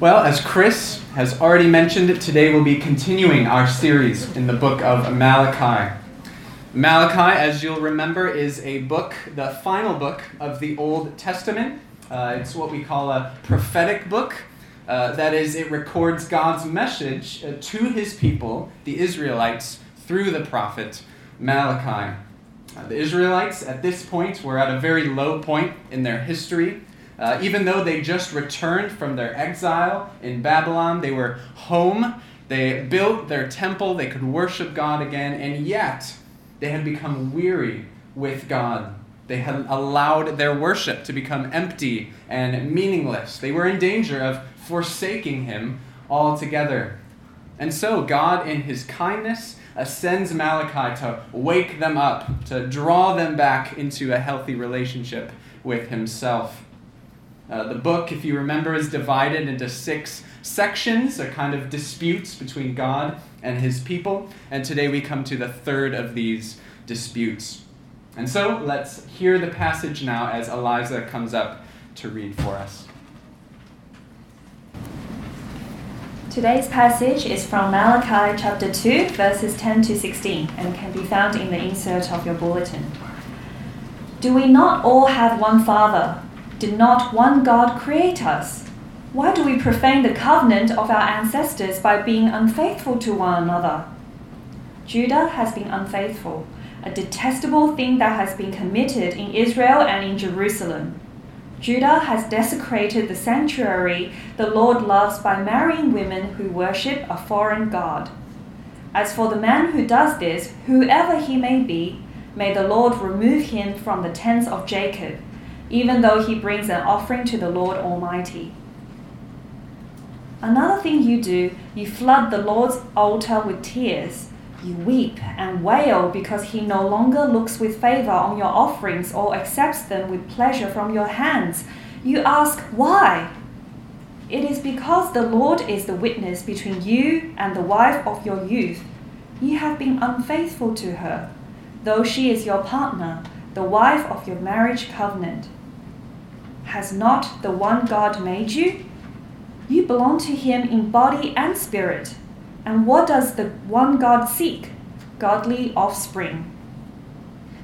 Well, as Chris has already mentioned, today we'll be continuing our series in the book of Malachi. Malachi, as you'll remember, is a book, the final book of the Old Testament. Uh, it's what we call a prophetic book. Uh, that is, it records God's message uh, to his people, the Israelites, through the prophet Malachi. Uh, the Israelites, at this point, were at a very low point in their history. Uh, even though they just returned from their exile in Babylon, they were home. They built their temple. They could worship God again. And yet, they had become weary with God. They had allowed their worship to become empty and meaningless. They were in danger of forsaking Him altogether. And so, God, in His kindness, sends Malachi to wake them up, to draw them back into a healthy relationship with Himself. Uh, the book, if you remember, is divided into six sections, a kind of disputes between God and his people. And today we come to the third of these disputes. And so let's hear the passage now as Eliza comes up to read for us. Today's passage is from Malachi chapter 2, verses 10 to 16, and can be found in the insert of your bulletin. Do we not all have one Father? Did not one God create us? Why do we profane the covenant of our ancestors by being unfaithful to one another? Judah has been unfaithful, a detestable thing that has been committed in Israel and in Jerusalem. Judah has desecrated the sanctuary the Lord loves by marrying women who worship a foreign god. As for the man who does this, whoever he may be, may the Lord remove him from the tents of Jacob even though he brings an offering to the Lord Almighty. Another thing you do, you flood the Lord's altar with tears. You weep and wail because he no longer looks with favor on your offerings or accepts them with pleasure from your hands. You ask, Why? It is because the Lord is the witness between you and the wife of your youth. You have been unfaithful to her, though she is your partner, the wife of your marriage covenant. Has not the one God made you? You belong to Him in body and spirit. And what does the one God seek? Godly offspring.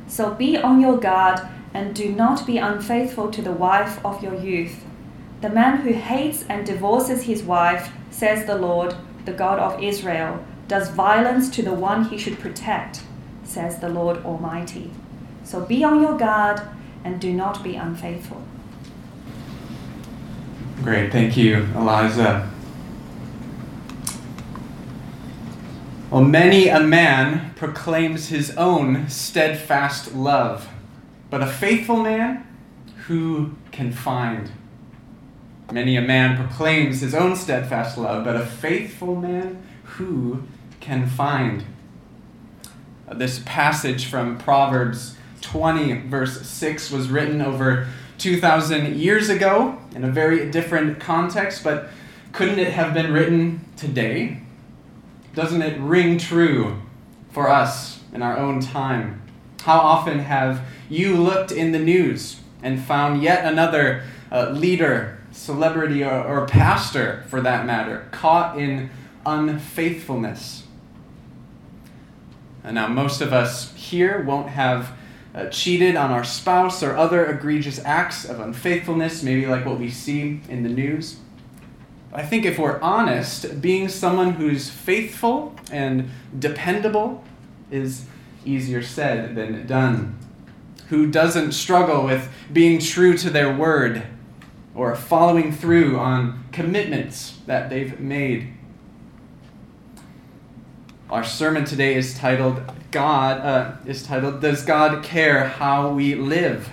So be on your guard and do not be unfaithful to the wife of your youth. The man who hates and divorces his wife, says the Lord, the God of Israel, does violence to the one he should protect, says the Lord Almighty. So be on your guard and do not be unfaithful. Great, thank you, Eliza. Well, many a man proclaims his own steadfast love, but a faithful man, who can find? Many a man proclaims his own steadfast love, but a faithful man, who can find? This passage from Proverbs 20, verse 6, was written over 2,000 years ago in a very different context, but couldn't it have been written today? Doesn't it ring true for us in our own time? How often have you looked in the news and found yet another uh, leader, celebrity, or, or pastor, for that matter, caught in unfaithfulness? And now, most of us here won't have uh, cheated on our spouse or other egregious acts of unfaithfulness, maybe like what we see in the news. I think if we're honest, being someone who's faithful and dependable is easier said than done. Who doesn't struggle with being true to their word or following through on commitments that they've made? Our sermon today is titled God uh, is titled Does God Care How We Live?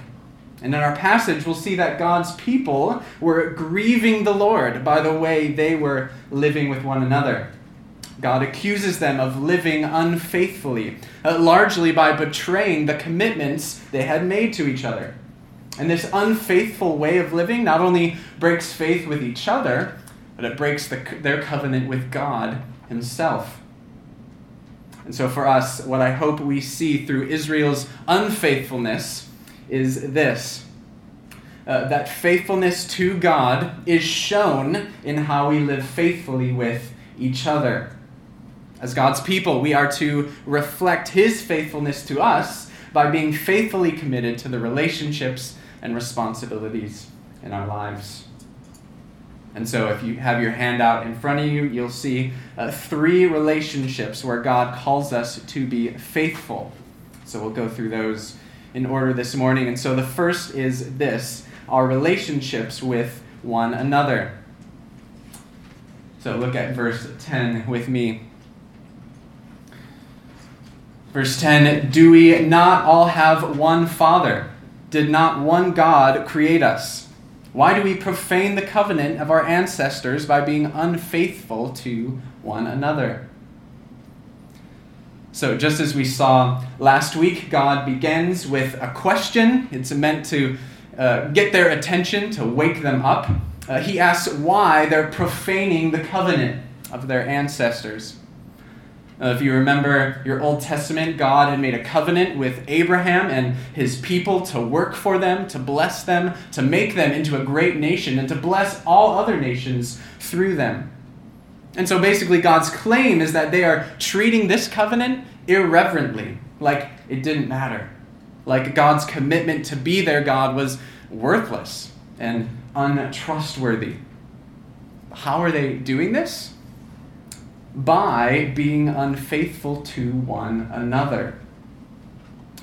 And in our passage, we'll see that God's people were grieving the Lord by the way they were living with one another. God accuses them of living unfaithfully, uh, largely by betraying the commitments they had made to each other. And this unfaithful way of living not only breaks faith with each other, but it breaks the, their covenant with God Himself. And so, for us, what I hope we see through Israel's unfaithfulness is this uh, that faithfulness to God is shown in how we live faithfully with each other. As God's people, we are to reflect His faithfulness to us by being faithfully committed to the relationships and responsibilities in our lives. And so, if you have your handout in front of you, you'll see uh, three relationships where God calls us to be faithful. So, we'll go through those in order this morning. And so, the first is this our relationships with one another. So, look at verse 10 with me. Verse 10 Do we not all have one Father? Did not one God create us? Why do we profane the covenant of our ancestors by being unfaithful to one another? So, just as we saw last week, God begins with a question. It's meant to uh, get their attention, to wake them up. Uh, he asks why they're profaning the covenant of their ancestors. Uh, if you remember your Old Testament, God had made a covenant with Abraham and his people to work for them, to bless them, to make them into a great nation, and to bless all other nations through them. And so basically, God's claim is that they are treating this covenant irreverently, like it didn't matter. Like God's commitment to be their God was worthless and untrustworthy. How are they doing this? By being unfaithful to one another.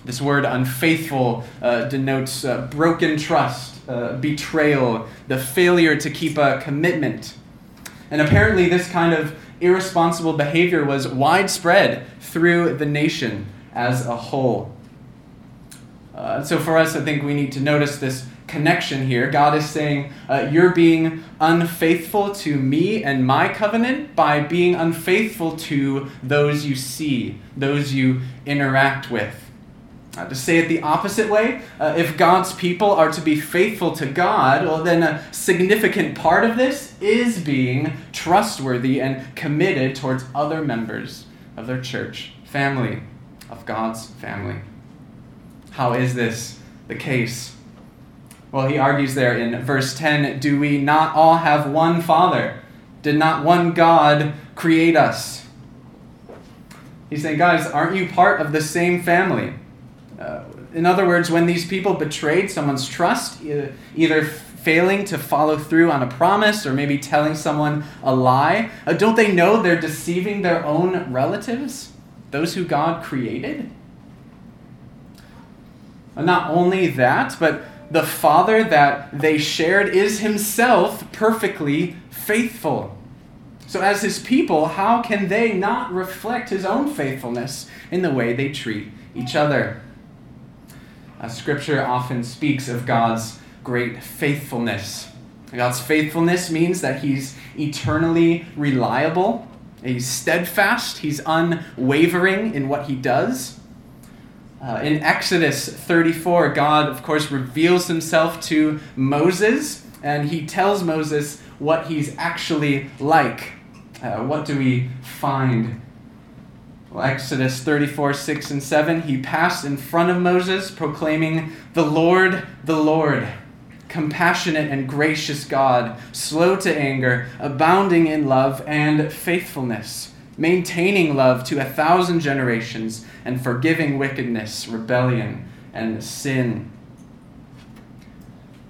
This word unfaithful uh, denotes uh, broken trust, uh, betrayal, the failure to keep a commitment. And apparently, this kind of irresponsible behavior was widespread through the nation as a whole. Uh, so, for us, I think we need to notice this connection here. God is saying, uh, You're being unfaithful to me and my covenant by being unfaithful to those you see, those you interact with. Uh, to say it the opposite way, uh, if God's people are to be faithful to God, well, then a significant part of this is being trustworthy and committed towards other members of their church, family, of God's family. How is this the case? Well, he argues there in verse 10 Do we not all have one Father? Did not one God create us? He's saying, guys, aren't you part of the same family? Uh, in other words, when these people betrayed someone's trust, either failing to follow through on a promise or maybe telling someone a lie, uh, don't they know they're deceiving their own relatives, those who God created? And not only that, but the Father that they shared is himself perfectly faithful. So, as his people, how can they not reflect his own faithfulness in the way they treat each other? Uh, scripture often speaks of God's great faithfulness. God's faithfulness means that he's eternally reliable, he's steadfast, he's unwavering in what he does. Uh, in Exodus 34, God, of course, reveals himself to Moses, and he tells Moses what he's actually like. Uh, what do we find? Well, Exodus 34, 6 and 7, he passed in front of Moses, proclaiming, The Lord, the Lord, compassionate and gracious God, slow to anger, abounding in love and faithfulness maintaining love to a thousand generations, and forgiving wickedness, rebellion, and sin.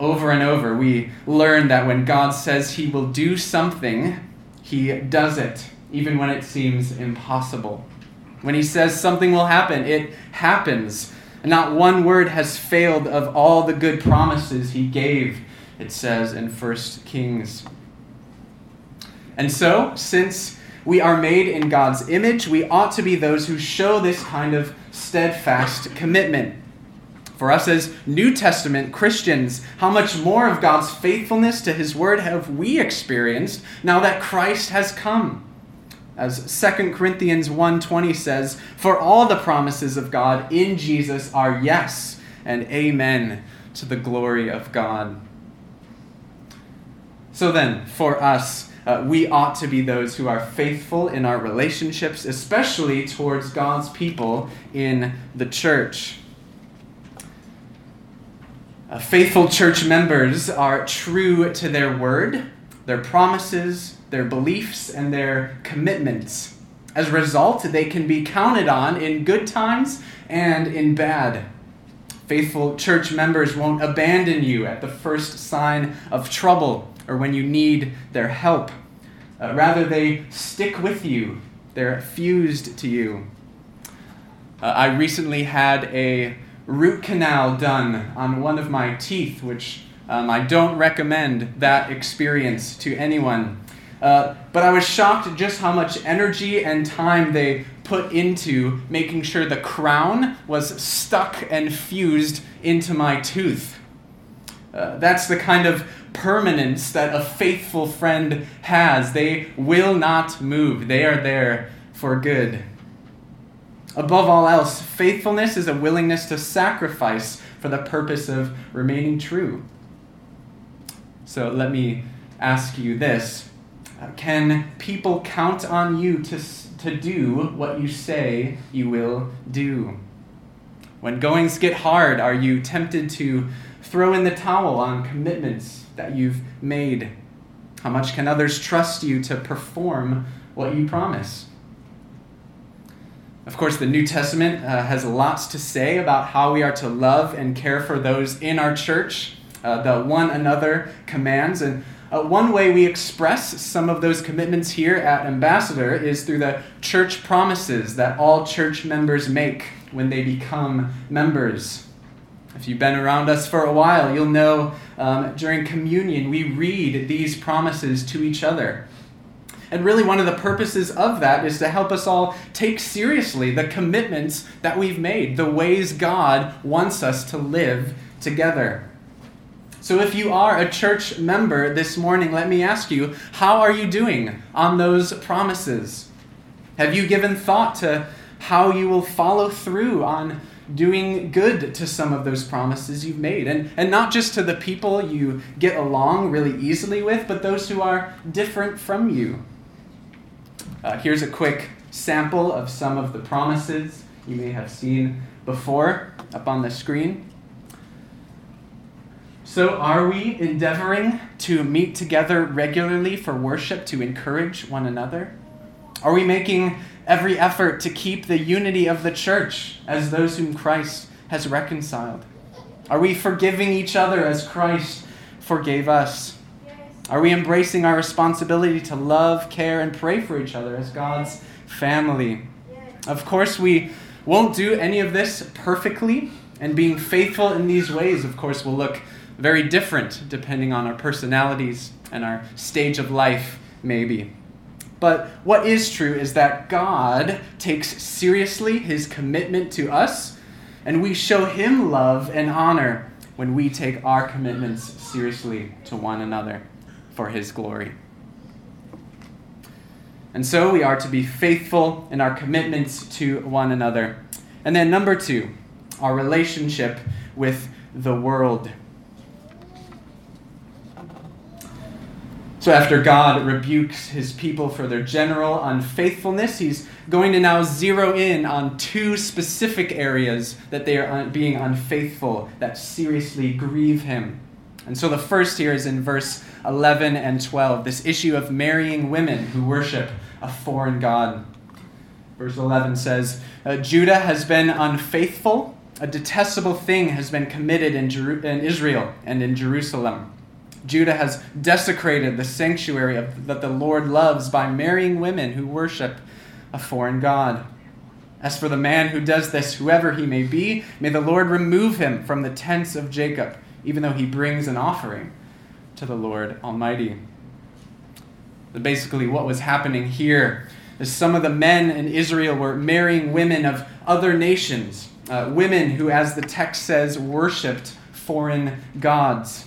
Over and over, we learn that when God says he will do something, he does it, even when it seems impossible. When he says something will happen, it happens. not one word has failed of all the good promises he gave, it says in 1 Kings. And so, since we are made in God's image, we ought to be those who show this kind of steadfast commitment. For us as New Testament Christians, how much more of God's faithfulness to his word have we experienced now that Christ has come? As 2 Corinthians 1:20 says, "For all the promises of God in Jesus are yes and amen to the glory of God." So then, for us, uh, we ought to be those who are faithful in our relationships, especially towards God's people in the church. Uh, faithful church members are true to their word, their promises, their beliefs, and their commitments. As a result, they can be counted on in good times and in bad. Faithful church members won't abandon you at the first sign of trouble or when you need their help. Uh, rather, they stick with you, they're fused to you. Uh, I recently had a root canal done on one of my teeth, which um, I don't recommend that experience to anyone. Uh, but I was shocked just how much energy and time they put into making sure the crown was stuck and fused into my tooth. Uh, that's the kind of permanence that a faithful friend has. They will not move, they are there for good. Above all else, faithfulness is a willingness to sacrifice for the purpose of remaining true. So let me ask you this uh, Can people count on you to, to do what you say you will do? When goings get hard, are you tempted to throw in the towel on commitments that you've made? How much can others trust you to perform what you promise? Of course, the New Testament uh, has lots to say about how we are to love and care for those in our church, uh, the one another commands. And uh, one way we express some of those commitments here at Ambassador is through the church promises that all church members make when they become members. If you've been around us for a while, you'll know um, during communion we read these promises to each other. And really, one of the purposes of that is to help us all take seriously the commitments that we've made, the ways God wants us to live together. So, if you are a church member this morning, let me ask you how are you doing on those promises? Have you given thought to how you will follow through on doing good to some of those promises you've made? And, and not just to the people you get along really easily with, but those who are different from you. Uh, here's a quick sample of some of the promises you may have seen before up on the screen. So, are we endeavoring to meet together regularly for worship to encourage one another? Are we making every effort to keep the unity of the church as those whom Christ has reconciled? Are we forgiving each other as Christ forgave us? Are we embracing our responsibility to love, care, and pray for each other as God's family? Of course, we won't do any of this perfectly, and being faithful in these ways, of course, will look very different depending on our personalities and our stage of life, maybe. But what is true is that God takes seriously his commitment to us, and we show him love and honor when we take our commitments seriously to one another for his glory. And so we are to be faithful in our commitments to one another. And then, number two, our relationship with the world. So, after God rebukes his people for their general unfaithfulness, he's going to now zero in on two specific areas that they are being unfaithful that seriously grieve him. And so the first here is in verse 11 and 12, this issue of marrying women who worship a foreign God. Verse 11 says, uh, Judah has been unfaithful. A detestable thing has been committed in, in Israel and in Jerusalem. Judah has desecrated the sanctuary of, that the Lord loves by marrying women who worship a foreign God. As for the man who does this, whoever he may be, may the Lord remove him from the tents of Jacob even though he brings an offering to the Lord Almighty. Basically, what was happening here is some of the men in Israel were marrying women of other nations, uh, women who, as the text says, worshipped foreign gods.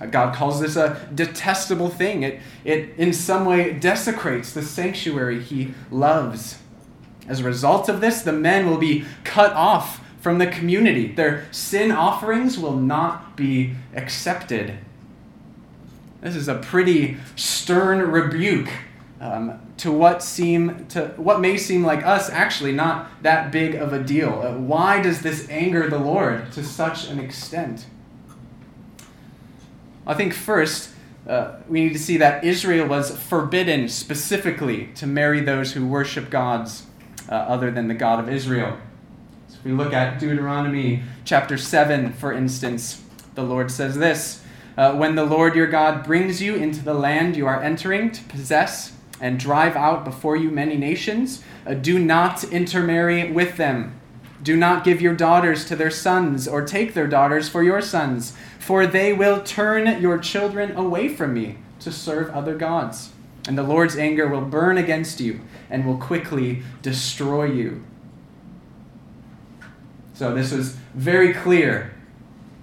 Uh, God calls this a detestable thing. It, it, in some way, desecrates the sanctuary he loves. As a result of this, the men will be cut off from the community. Their sin offerings will not be accepted. This is a pretty stern rebuke um, to what seem to what may seem like us actually not that big of a deal. Uh, why does this anger the Lord to such an extent? I think first, uh, we need to see that Israel was forbidden specifically to marry those who worship gods uh, other than the God of Israel. So if we look at Deuteronomy chapter 7, for instance, the Lord says this uh, When the Lord your God brings you into the land you are entering to possess and drive out before you many nations, uh, do not intermarry with them. Do not give your daughters to their sons, or take their daughters for your sons, for they will turn your children away from me to serve other gods. And the Lord's anger will burn against you and will quickly destroy you. So, this was very clear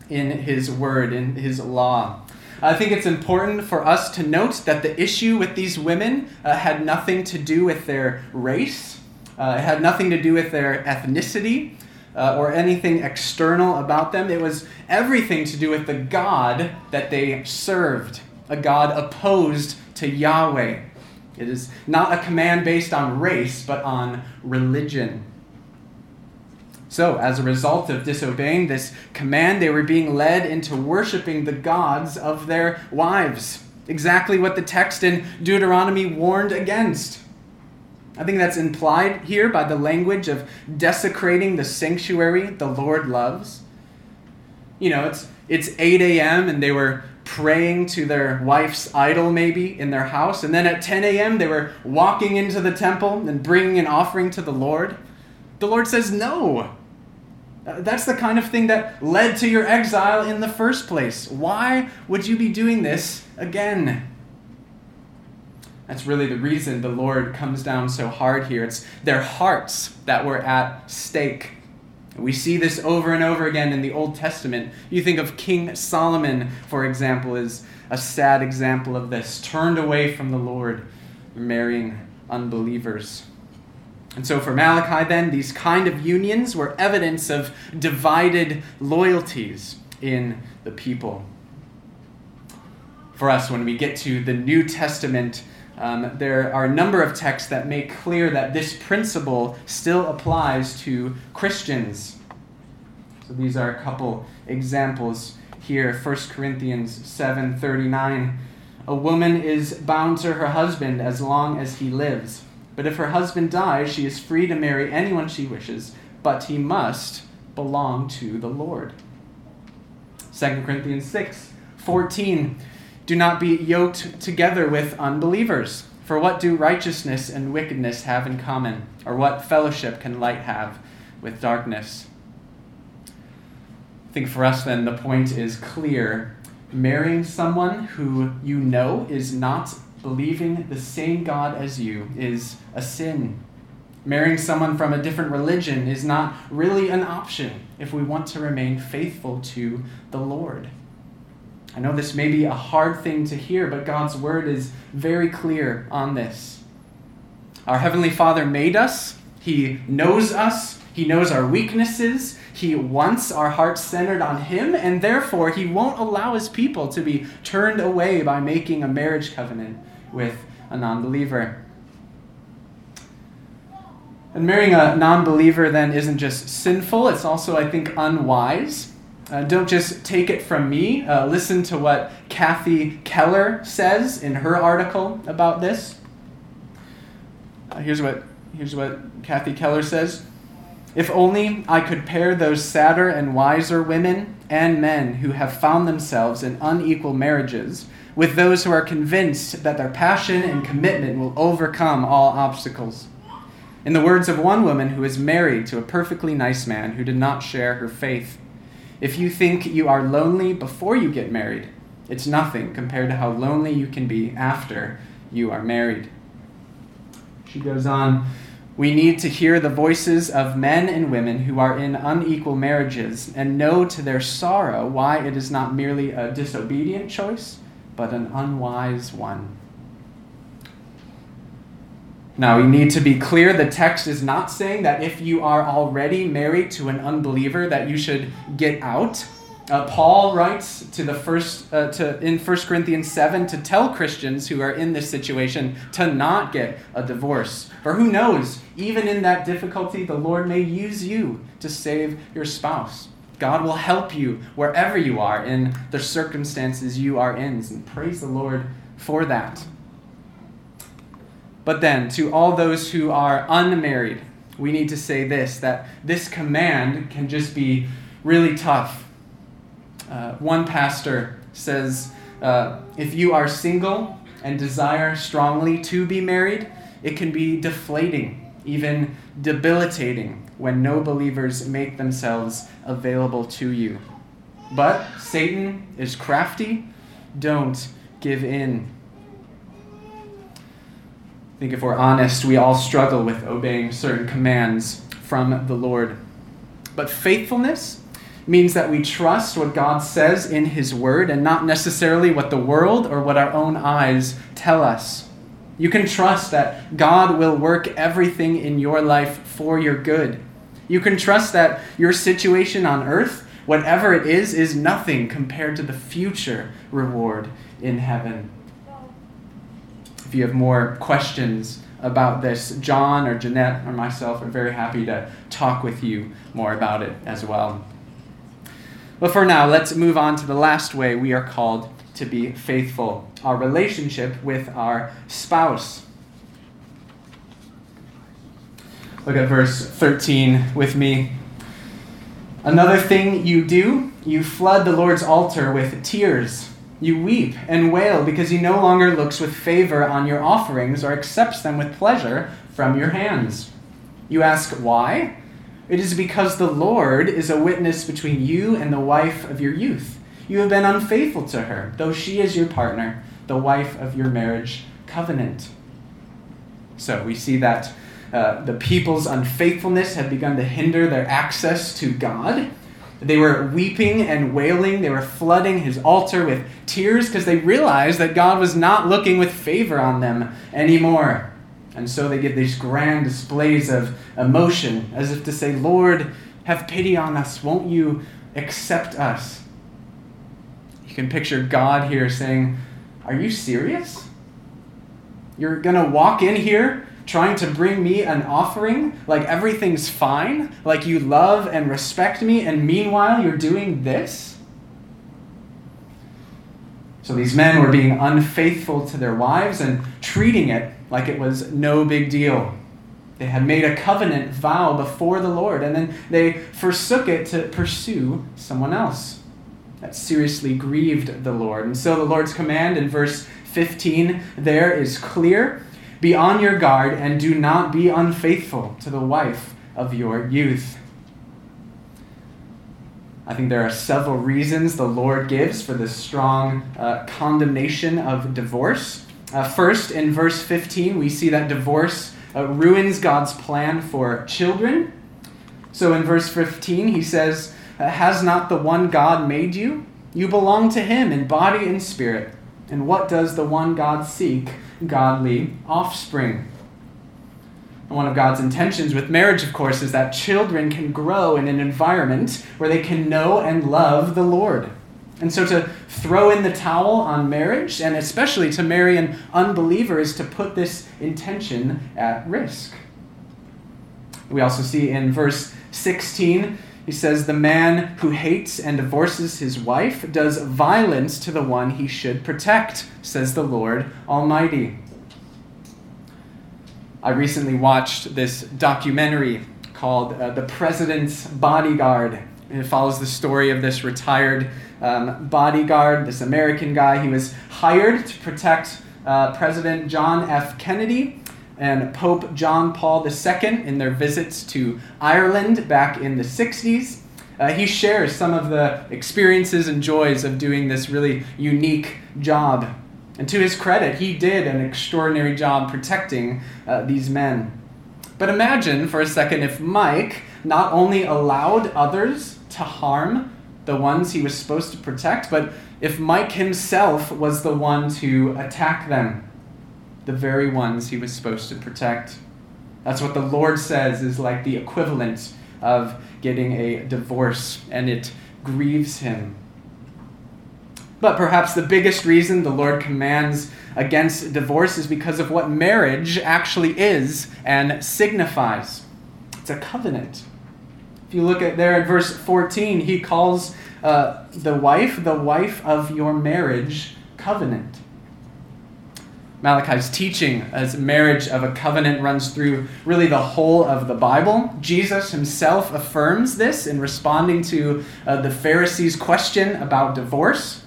in his word, in his law. I think it's important for us to note that the issue with these women uh, had nothing to do with their race, uh, it had nothing to do with their ethnicity. Uh, or anything external about them. It was everything to do with the God that they served, a God opposed to Yahweh. It is not a command based on race, but on religion. So, as a result of disobeying this command, they were being led into worshiping the gods of their wives. Exactly what the text in Deuteronomy warned against. I think that's implied here by the language of desecrating the sanctuary the Lord loves. You know, it's, it's 8 a.m. and they were praying to their wife's idol, maybe, in their house. And then at 10 a.m., they were walking into the temple and bringing an offering to the Lord. The Lord says, No. Uh, that's the kind of thing that led to your exile in the first place. Why would you be doing this again? That's really the reason the Lord comes down so hard here. It's their hearts that were at stake. We see this over and over again in the Old Testament. You think of King Solomon, for example, is a sad example of this. Turned away from the Lord, marrying unbelievers. And so for Malachi, then, these kind of unions were evidence of divided loyalties in the people. For us, when we get to the New Testament, um, there are a number of texts that make clear that this principle still applies to Christians. So these are a couple examples here. 1 Corinthians 7:39. A woman is bound to her husband as long as he lives. But if her husband dies, she is free to marry anyone she wishes, but he must belong to the Lord. 2 Corinthians 6 14. Do not be yoked together with unbelievers. For what do righteousness and wickedness have in common? Or what fellowship can light have with darkness? I think for us, then, the point is clear. Marrying someone who you know is not believing the same God as you is a sin. Marrying someone from a different religion is not really an option if we want to remain faithful to the Lord. I know this may be a hard thing to hear, but God's word is very clear on this. Our Heavenly Father made us, He knows us, He knows our weaknesses, He wants our hearts centered on Him, and therefore He won't allow His people to be turned away by making a marriage covenant with a non believer. And marrying a non believer then isn't just sinful, it's also, I think, unwise. Uh, don't just take it from me. Uh, listen to what Kathy Keller says in her article about this. Uh, here's what here's what Kathy Keller says. If only I could pair those sadder and wiser women and men who have found themselves in unequal marriages with those who are convinced that their passion and commitment will overcome all obstacles. In the words of one woman who is married to a perfectly nice man who did not share her faith, if you think you are lonely before you get married, it's nothing compared to how lonely you can be after you are married. She goes on, we need to hear the voices of men and women who are in unequal marriages and know to their sorrow why it is not merely a disobedient choice, but an unwise one. Now, we need to be clear the text is not saying that if you are already married to an unbeliever that you should get out. Uh, Paul writes to the first uh, to in 1 Corinthians 7 to tell Christians who are in this situation to not get a divorce. For who knows, even in that difficulty the Lord may use you to save your spouse. God will help you wherever you are in the circumstances you are in. And praise the Lord for that. But then, to all those who are unmarried, we need to say this that this command can just be really tough. Uh, one pastor says uh, if you are single and desire strongly to be married, it can be deflating, even debilitating, when no believers make themselves available to you. But Satan is crafty. Don't give in. I think if we're honest, we all struggle with obeying certain commands from the Lord. But faithfulness means that we trust what God says in His Word and not necessarily what the world or what our own eyes tell us. You can trust that God will work everything in your life for your good. You can trust that your situation on earth, whatever it is, is nothing compared to the future reward in heaven. If you have more questions about this, John or Jeanette or myself are very happy to talk with you more about it as well. But for now, let's move on to the last way we are called to be faithful our relationship with our spouse. Look at verse 13 with me. Another thing you do, you flood the Lord's altar with tears. You weep and wail because he no longer looks with favor on your offerings or accepts them with pleasure from your hands. You ask, why? It is because the Lord is a witness between you and the wife of your youth. You have been unfaithful to her, though she is your partner, the wife of your marriage covenant. So we see that uh, the people's unfaithfulness had begun to hinder their access to God. They were weeping and wailing. They were flooding his altar with tears because they realized that God was not looking with favor on them anymore. And so they give these grand displays of emotion as if to say, Lord, have pity on us. Won't you accept us? You can picture God here saying, Are you serious? You're going to walk in here trying to bring me an offering like everything's fine, like you love and respect me, and meanwhile you're doing this? So these men were being unfaithful to their wives and treating it like it was no big deal. They had made a covenant vow before the Lord, and then they forsook it to pursue someone else. That seriously grieved the Lord. And so the Lord's command in verse 15 there is clear Be on your guard and do not be unfaithful to the wife of your youth. I think there are several reasons the Lord gives for this strong uh, condemnation of divorce. Uh, first, in verse 15, we see that divorce uh, ruins God's plan for children. So in verse 15, he says, Has not the one God made you? You belong to him in body and spirit. And what does the one God seek? Godly offspring. And one of God's intentions with marriage, of course, is that children can grow in an environment where they can know and love the Lord. And so to throw in the towel on marriage, and especially to marry an unbeliever, is to put this intention at risk. We also see in verse 16, he says, The man who hates and divorces his wife does violence to the one he should protect, says the Lord Almighty. I recently watched this documentary called uh, The President's Bodyguard. And it follows the story of this retired um, bodyguard, this American guy. He was hired to protect uh, President John F. Kennedy and Pope John Paul II in their visits to Ireland back in the 60s. Uh, he shares some of the experiences and joys of doing this really unique job. And to his credit, he did an extraordinary job protecting uh, these men. But imagine for a second if Mike not only allowed others to harm the ones he was supposed to protect, but if Mike himself was the one to attack them, the very ones he was supposed to protect. That's what the Lord says is like the equivalent of getting a divorce, and it grieves him. But perhaps the biggest reason the Lord commands against divorce is because of what marriage actually is and signifies. It's a covenant If you look at there at verse 14, he calls uh, the wife the wife of your marriage covenant. Malachi's teaching as marriage of a covenant runs through really the whole of the Bible. Jesus himself affirms this in responding to uh, the Pharisees' question about divorce.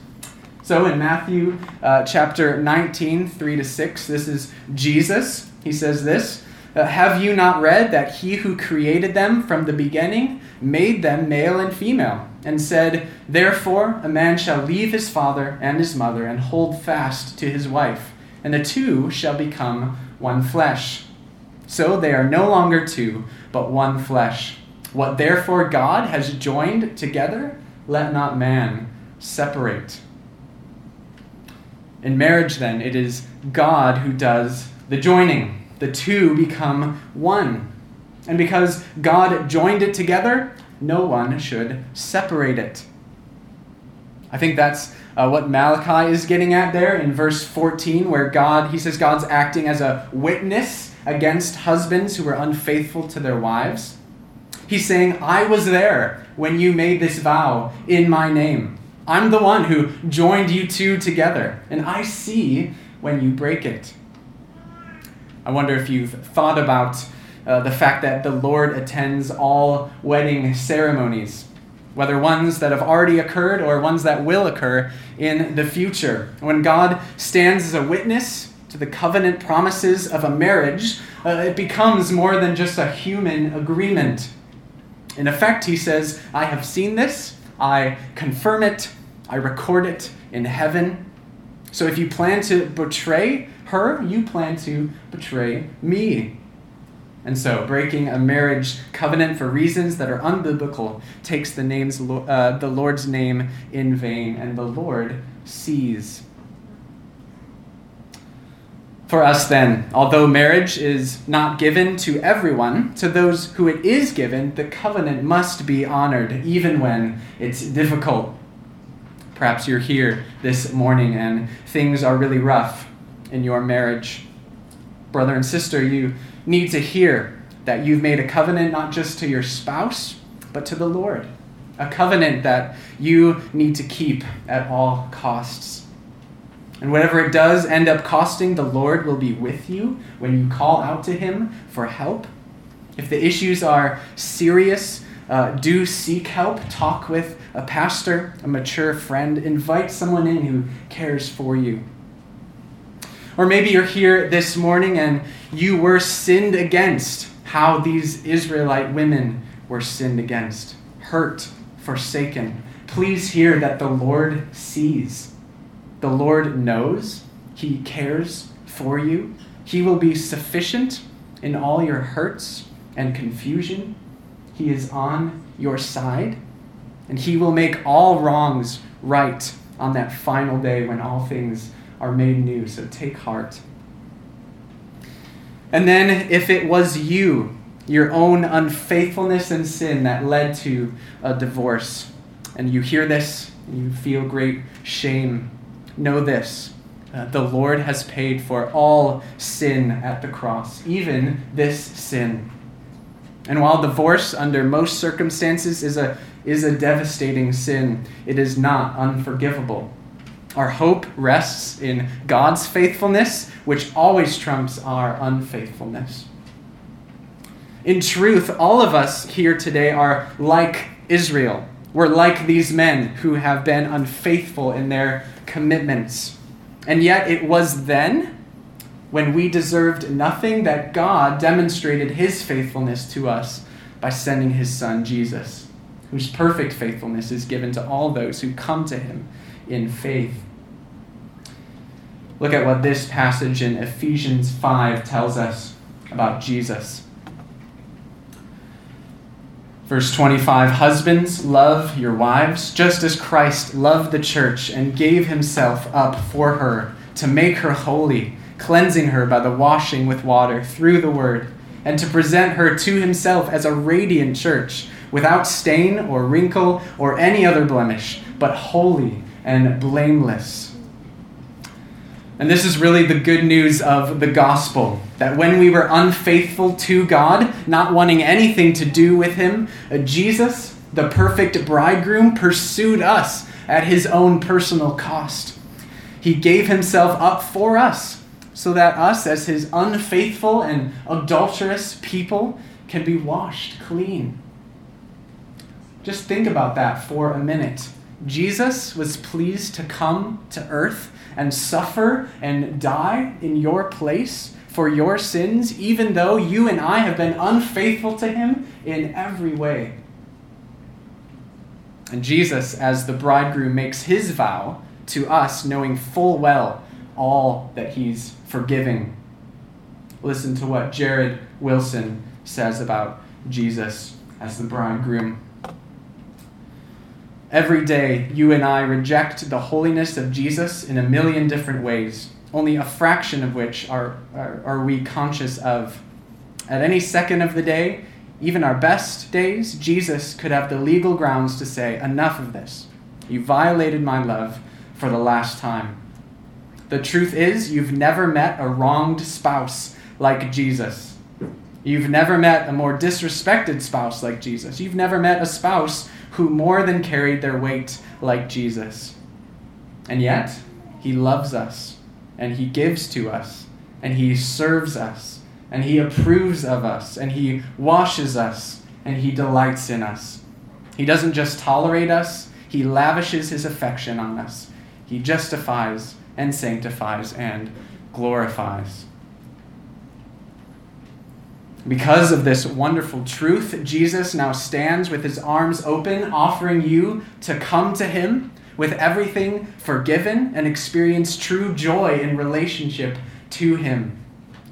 So in Matthew uh, chapter 19, 3 to 6, this is Jesus. He says this uh, Have you not read that he who created them from the beginning made them male and female, and said, Therefore a man shall leave his father and his mother and hold fast to his wife? And the two shall become one flesh. So they are no longer two, but one flesh. What therefore God has joined together, let not man separate. In marriage, then, it is God who does the joining. The two become one. And because God joined it together, no one should separate it. I think that's uh, what Malachi is getting at there in verse 14, where God, he says God's acting as a witness against husbands who were unfaithful to their wives. He's saying, I was there when you made this vow in my name. I'm the one who joined you two together, and I see when you break it. I wonder if you've thought about uh, the fact that the Lord attends all wedding ceremonies whether ones that have already occurred or ones that will occur in the future. When God stands as a witness to the covenant promises of a marriage, uh, it becomes more than just a human agreement. In effect, he says, I have seen this, I confirm it, I record it in heaven. So if you plan to betray her, you plan to betray me. And so, breaking a marriage covenant for reasons that are unbiblical takes the, name's, uh, the Lord's name in vain, and the Lord sees. For us, then, although marriage is not given to everyone, to those who it is given, the covenant must be honored, even when it's difficult. Perhaps you're here this morning and things are really rough in your marriage. Brother and sister, you need to hear that you've made a covenant not just to your spouse, but to the Lord. A covenant that you need to keep at all costs. And whatever it does end up costing, the Lord will be with you when you call out to Him for help. If the issues are serious, uh, do seek help. Talk with a pastor, a mature friend. Invite someone in who cares for you. Or maybe you're here this morning and you were sinned against, how these Israelite women were sinned against, hurt, forsaken. Please hear that the Lord sees. The Lord knows. He cares for you. He will be sufficient in all your hurts and confusion. He is on your side, and He will make all wrongs right on that final day when all things are made new. So take heart. And then, if it was you, your own unfaithfulness and sin that led to a divorce, and you hear this, you feel great shame, know this. Uh, the Lord has paid for all sin at the cross, even this sin. And while divorce, under most circumstances, is a, is a devastating sin, it is not unforgivable. Our hope rests in God's faithfulness, which always trumps our unfaithfulness. In truth, all of us here today are like Israel. We're like these men who have been unfaithful in their commitments. And yet, it was then, when we deserved nothing, that God demonstrated his faithfulness to us by sending his son, Jesus, whose perfect faithfulness is given to all those who come to him in faith. Look at what this passage in Ephesians 5 tells us about Jesus. Verse 25 Husbands, love your wives, just as Christ loved the church and gave himself up for her to make her holy, cleansing her by the washing with water through the word, and to present her to himself as a radiant church, without stain or wrinkle or any other blemish, but holy and blameless. And this is really the good news of the gospel that when we were unfaithful to God, not wanting anything to do with Him, uh, Jesus, the perfect bridegroom, pursued us at His own personal cost. He gave Himself up for us so that us, as His unfaithful and adulterous people, can be washed clean. Just think about that for a minute. Jesus was pleased to come to earth and suffer and die in your place for your sins, even though you and I have been unfaithful to him in every way. And Jesus, as the bridegroom, makes his vow to us, knowing full well all that he's forgiving. Listen to what Jared Wilson says about Jesus as the bridegroom. Every day, you and I reject the holiness of Jesus in a million different ways, only a fraction of which are, are, are, we conscious of. At any second of the day, even our best days, Jesus could have the legal grounds to say, Enough of this. You violated my love for the last time. The truth is, you've never met a wronged spouse like Jesus. You've never met a more disrespected spouse like Jesus. You've never met a spouse who more than carried their weight like Jesus. And yet, he loves us, and he gives to us, and he serves us, and he approves of us, and he washes us, and he delights in us. He doesn't just tolerate us, he lavishes his affection on us. He justifies and sanctifies and glorifies. Because of this wonderful truth, Jesus now stands with his arms open, offering you to come to him with everything forgiven and experience true joy in relationship to him.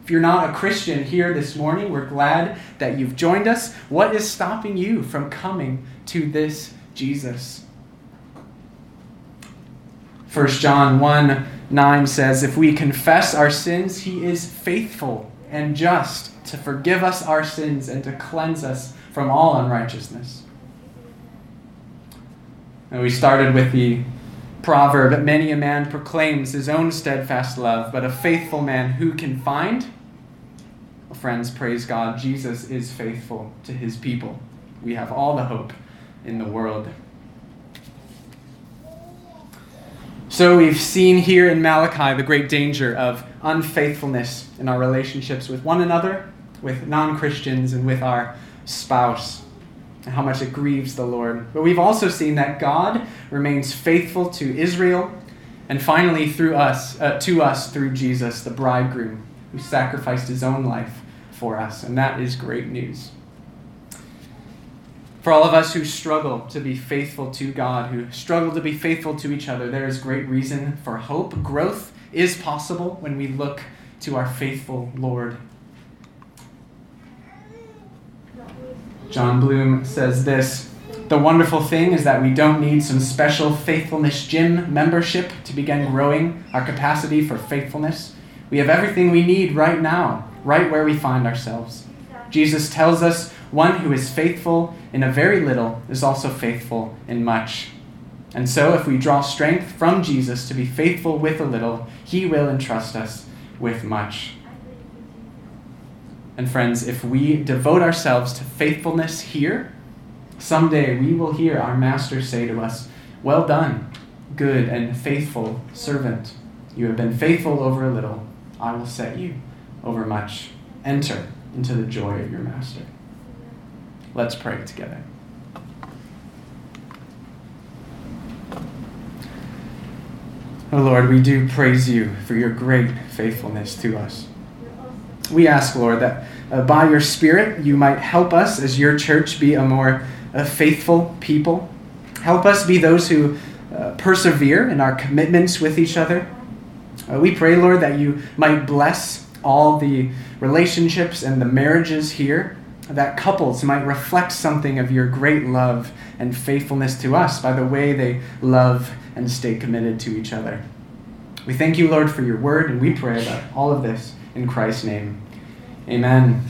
If you're not a Christian here this morning, we're glad that you've joined us. What is stopping you from coming to this Jesus? 1 John 1 9 says, If we confess our sins, he is faithful and just to forgive us our sins and to cleanse us from all unrighteousness. And we started with the proverb Many a man proclaims his own steadfast love, but a faithful man who can find? Well, friends, praise God, Jesus is faithful to his people. We have all the hope in the world. So we've seen here in Malachi the great danger of unfaithfulness in our relationships with one another with non Christians and with our spouse, and how much it grieves the Lord. But we've also seen that God remains faithful to Israel, and finally through us, uh, to us through Jesus, the bridegroom, who sacrificed his own life for us. And that is great news. For all of us who struggle to be faithful to God, who struggle to be faithful to each other, there is great reason for hope. Growth is possible when we look to our faithful Lord Jon Bloom says this The wonderful thing is that we don't need some special faithfulness gym membership to begin growing our capacity for faithfulness. We have everything we need right now, right where we find ourselves. Jesus tells us one who is faithful in a very little is also faithful in much. And so, if we draw strength from Jesus to be faithful with a little, he will entrust us with much. And friends, if we devote ourselves to faithfulness here, someday we will hear our Master say to us, Well done, good and faithful servant. You have been faithful over a little, I will set you over much. Enter into the joy of your Master. Let's pray together. Oh Lord, we do praise you for your great faithfulness to us. We ask, Lord, that uh, by your Spirit you might help us as your church be a more uh, faithful people. Help us be those who uh, persevere in our commitments with each other. Uh, we pray, Lord, that you might bless all the relationships and the marriages here, that couples might reflect something of your great love and faithfulness to us by the way they love and stay committed to each other. We thank you, Lord, for your word, and we pray that all of this in Christ's name. Amen.